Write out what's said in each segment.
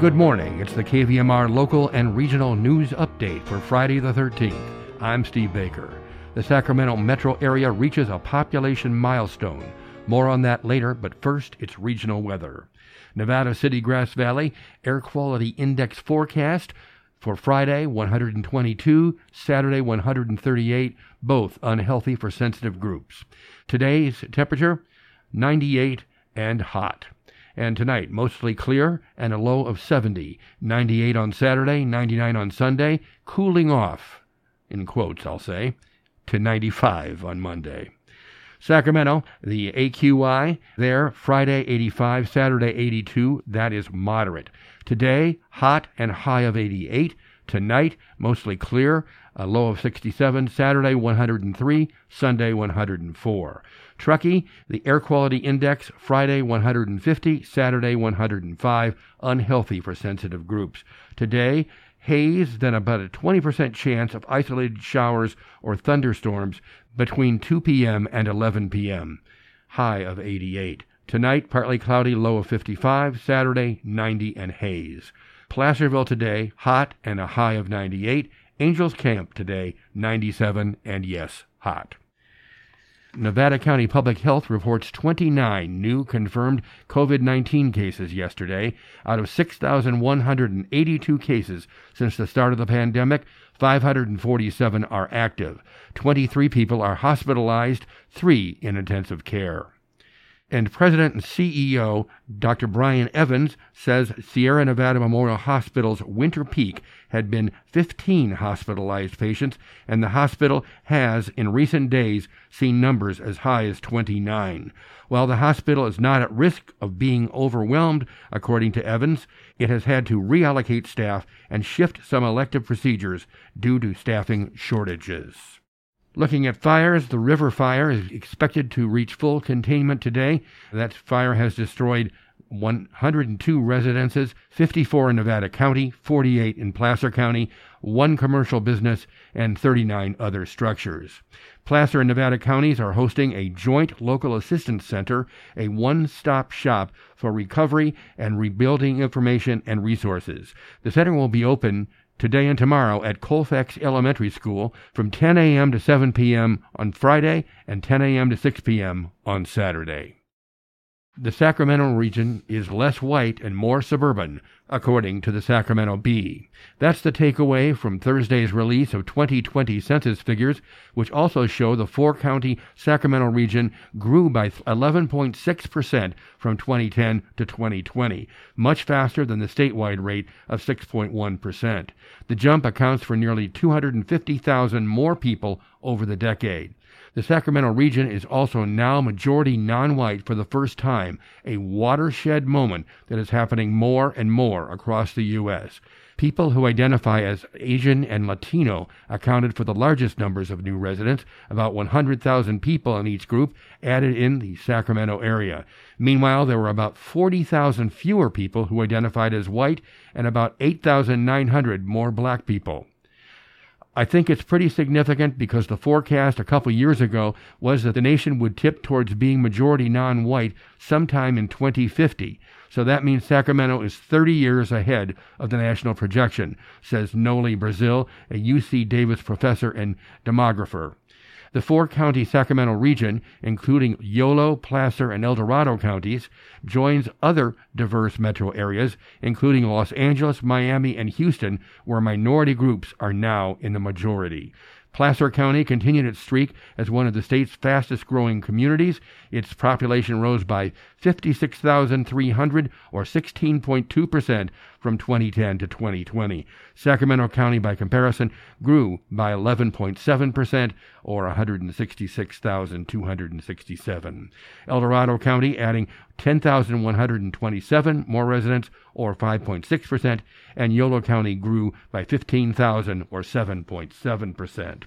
Good morning. It's the KVMR local and regional news update for Friday the 13th. I'm Steve Baker. The Sacramento metro area reaches a population milestone. More on that later, but first, it's regional weather. Nevada City Grass Valley Air Quality Index forecast for Friday 122, Saturday 138, both unhealthy for sensitive groups. Today's temperature 98 and hot. And tonight, mostly clear and a low of 70. 98 on Saturday, 99 on Sunday, cooling off, in quotes, I'll say, to 95 on Monday. Sacramento, the AQI there, Friday 85, Saturday 82, that is moderate. Today, hot and high of 88. Tonight, mostly clear, a low of 67. Saturday, 103. Sunday, 104. Truckee, the air quality index, Friday, 150. Saturday, 105. Unhealthy for sensitive groups. Today, haze, then about a 20% chance of isolated showers or thunderstorms between 2 p.m. and 11 p.m. High of 88. Tonight, partly cloudy, low of 55. Saturday, 90 and haze. Placerville today, hot and a high of 98. Angels Camp today, 97 and yes, hot. Nevada County Public Health reports 29 new confirmed COVID 19 cases yesterday. Out of 6,182 cases since the start of the pandemic, 547 are active. 23 people are hospitalized, three in intensive care. And President and CEO Dr. Brian Evans says Sierra Nevada Memorial Hospital's winter peak had been 15 hospitalized patients, and the hospital has, in recent days, seen numbers as high as 29. While the hospital is not at risk of being overwhelmed, according to Evans, it has had to reallocate staff and shift some elective procedures due to staffing shortages. Looking at fires, the river fire is expected to reach full containment today. That fire has destroyed 102 residences, 54 in Nevada County, 48 in Placer County, one commercial business, and 39 other structures. Placer and Nevada counties are hosting a joint local assistance center, a one stop shop for recovery and rebuilding information and resources. The center will be open today and tomorrow at Colfax Elementary School from 10 a.m. to 7 p.m. on Friday and 10 a.m. to 6 p.m. on Saturday. The Sacramento region is less white and more suburban, according to the Sacramento Bee. That's the takeaway from Thursday's release of 2020 census figures, which also show the four county Sacramento region grew by 11.6% from 2010 to 2020, much faster than the statewide rate of 6.1%. The jump accounts for nearly 250,000 more people over the decade. The Sacramento region is also now majority non white for the first time, a watershed moment that is happening more and more across the U.S. People who identify as Asian and Latino accounted for the largest numbers of new residents, about 100,000 people in each group added in the Sacramento area. Meanwhile, there were about 40,000 fewer people who identified as white and about 8,900 more black people. I think it's pretty significant because the forecast a couple years ago was that the nation would tip towards being majority non white sometime in 2050. So that means Sacramento is 30 years ahead of the national projection, says Noli Brazil, a UC Davis professor and demographer. The four county Sacramento region, including Yolo, Placer, and El Dorado counties, joins other diverse metro areas, including Los Angeles, Miami, and Houston, where minority groups are now in the majority. Placer County continued its streak as one of the state's fastest growing communities. Its population rose by 56,300 or 16.2% from 2010 to 2020. Sacramento County, by comparison, grew by 11.7% or 166,267. El Dorado County adding 10,127 more residents or 5.6%, and Yolo County grew by 15,000 or 7.7%.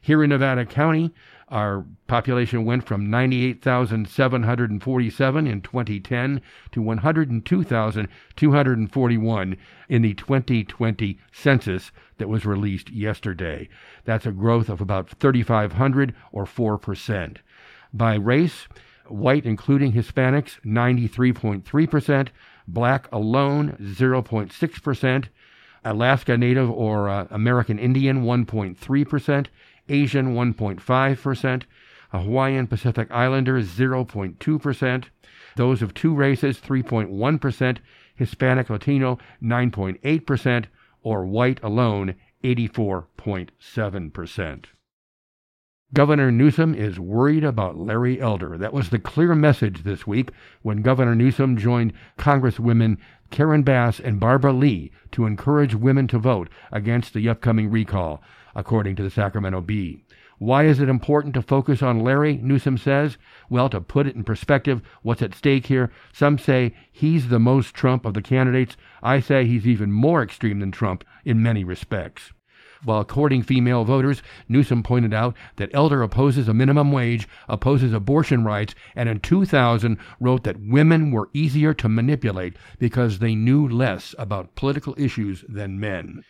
Here in Nevada County, our population went from 98,747 in 2010 to 102,241 in the 2020 census that was released yesterday. That's a growth of about 3,500 or 4%. By race, white including Hispanics 93.3%, Black alone, 0.6%. Alaska Native or uh, American Indian, 1.3%. Asian, 1.5%. Hawaiian Pacific Islander 0.2%. Those of two races, 3.1%. Hispanic Latino, 9.8%. Or white alone, 84.7%. Governor Newsom is worried about Larry Elder. That was the clear message this week when Governor Newsom joined Congresswomen Karen Bass and Barbara Lee to encourage women to vote against the upcoming recall, according to the Sacramento Bee. Why is it important to focus on Larry? Newsom says. Well, to put it in perspective, what's at stake here? Some say he's the most Trump of the candidates. I say he's even more extreme than Trump in many respects. While courting female voters, Newsom pointed out that Elder opposes a minimum wage, opposes abortion rights, and in 2000 wrote that women were easier to manipulate because they knew less about political issues than men.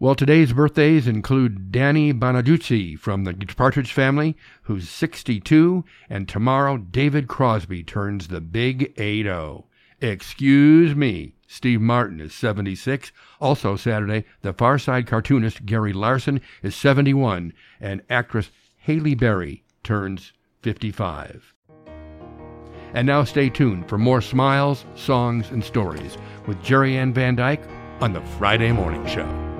Well, today's birthdays include Danny Bonaduce from the Partridge Family, who's 62, and tomorrow David Crosby turns the big 8-0. Excuse me. Steve Martin is 76. Also Saturday, the Far Side cartoonist Gary Larson is 71, and actress Halle Berry turns 55. And now stay tuned for more smiles, songs, and stories with Jerry Ann Van Dyke on the Friday Morning Show.